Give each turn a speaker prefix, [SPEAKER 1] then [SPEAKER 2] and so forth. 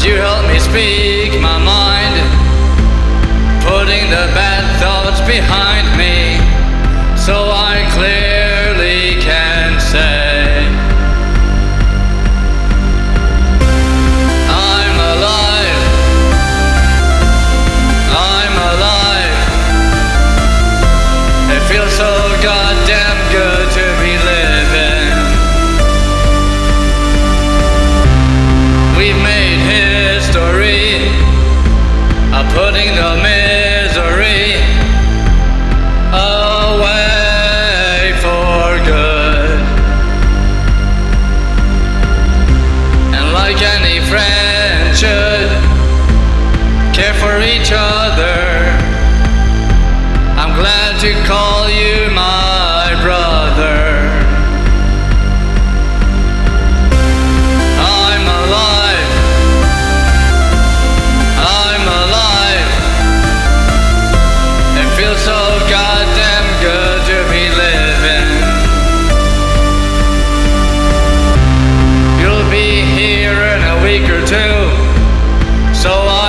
[SPEAKER 1] Would you help me speak my mind? Putting the bad thoughts behind me. for each other. I'm glad to call you my brother. I'm alive. I'm alive. It feels so goddamn good to be living. You'll be here in a week or two. So I